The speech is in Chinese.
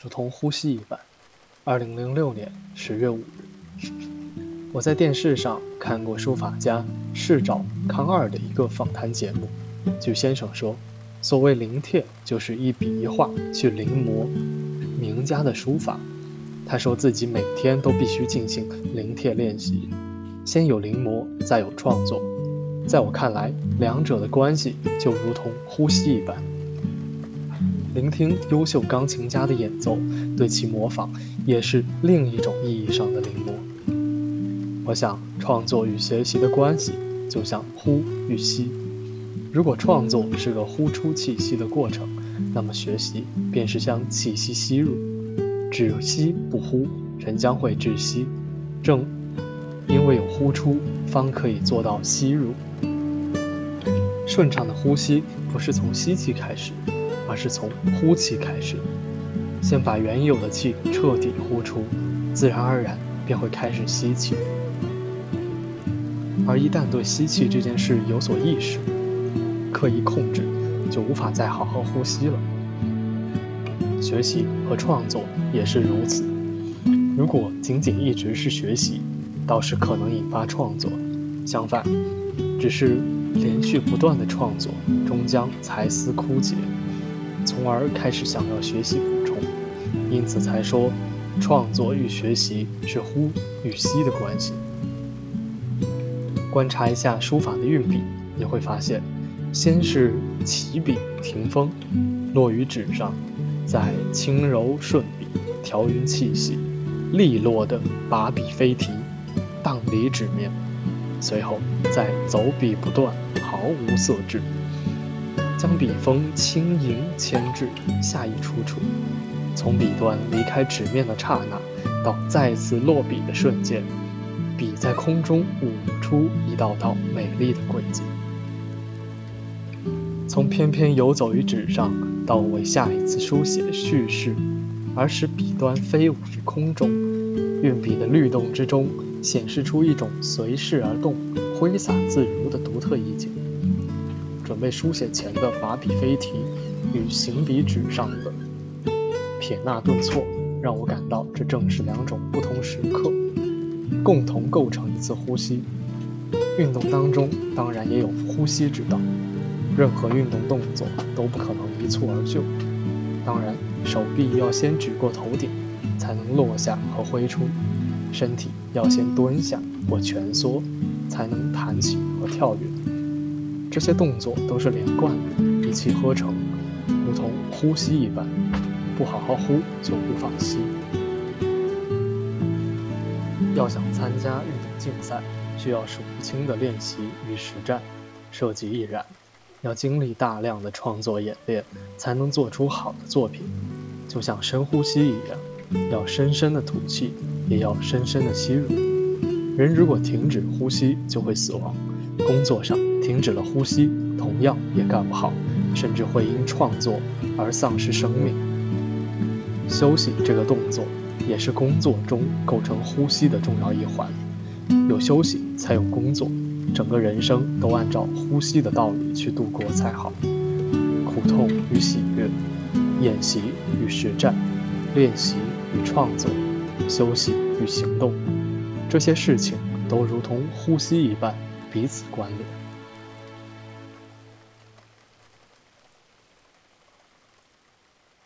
如同呼吸一般。二零零六年十月五日，我在电视上看过书法家世沼康二的一个访谈节目。据先生说，所谓临帖，就是一笔一画去临摹名家的书法。他说自己每天都必须进行临帖练习，先有临摹，再有创作。在我看来，两者的关系就如同呼吸一般。聆听优秀钢琴家的演奏，对其模仿也是另一种意义上的临摹。我想，创作与学习的关系就像呼与吸。如果创作是个呼出气息的过程，那么学习便是将气息吸入。只吸不呼，人将会窒息。正因为有呼出，方可以做到吸入。顺畅的呼吸不是从吸气开始。而是从呼气开始，先把原有的气彻底呼出，自然而然便会开始吸气。而一旦对吸气这件事有所意识，刻意控制，就无法再好好呼吸了。学习和创作也是如此。如果仅仅一直是学习，倒是可能引发创作；相反，只是连续不断的创作，终将才思枯竭。从而开始想要学习补充，因此才说，创作与学习是呼与吸的关系。观察一下书法的运笔，你会发现，先是起笔停锋，落于纸上，再轻柔顺笔，调匀气息，利落的把笔飞提，荡离纸面，随后再走笔不断，毫无色滞。将笔锋轻盈牵至下一出处，从笔端离开纸面的刹那，到再次落笔的瞬间，笔在空中舞出一道道美丽的轨迹。从翩翩游走于纸上，到为下一次书写蓄势，而使笔端飞舞于空中，运笔的律动之中，显示出一种随势而动、挥洒自如的独特意境。准备书写前的把笔飞提，与行笔纸上的撇捺顿挫，让我感到这正是两种不同时刻，共同构成一次呼吸。运动当中当然也有呼吸之道，任何运动动作都不可能一蹴而就。当然，手臂要先举过头顶，才能落下和挥出；身体要先蹲下或蜷缩，才能弹起和跳跃。这些动作都是连贯的，一气呵成，如同呼吸一般。不好好呼，就无法吸。要想参加运动竞赛，需要数不清的练习与实战，设计亦然。要经历大量的创作演练，才能做出好的作品。就像深呼吸一样，要深深的吐气，也要深深的吸入。人如果停止呼吸，就会死亡。工作上。停止了呼吸，同样也干不好，甚至会因创作而丧失生命。休息这个动作，也是工作中构成呼吸的重要一环。有休息才有工作，整个人生都按照呼吸的道理去度过才好。苦痛与喜悦，演习与实战，练习与创作，休息与行动，这些事情都如同呼吸一般，彼此关联。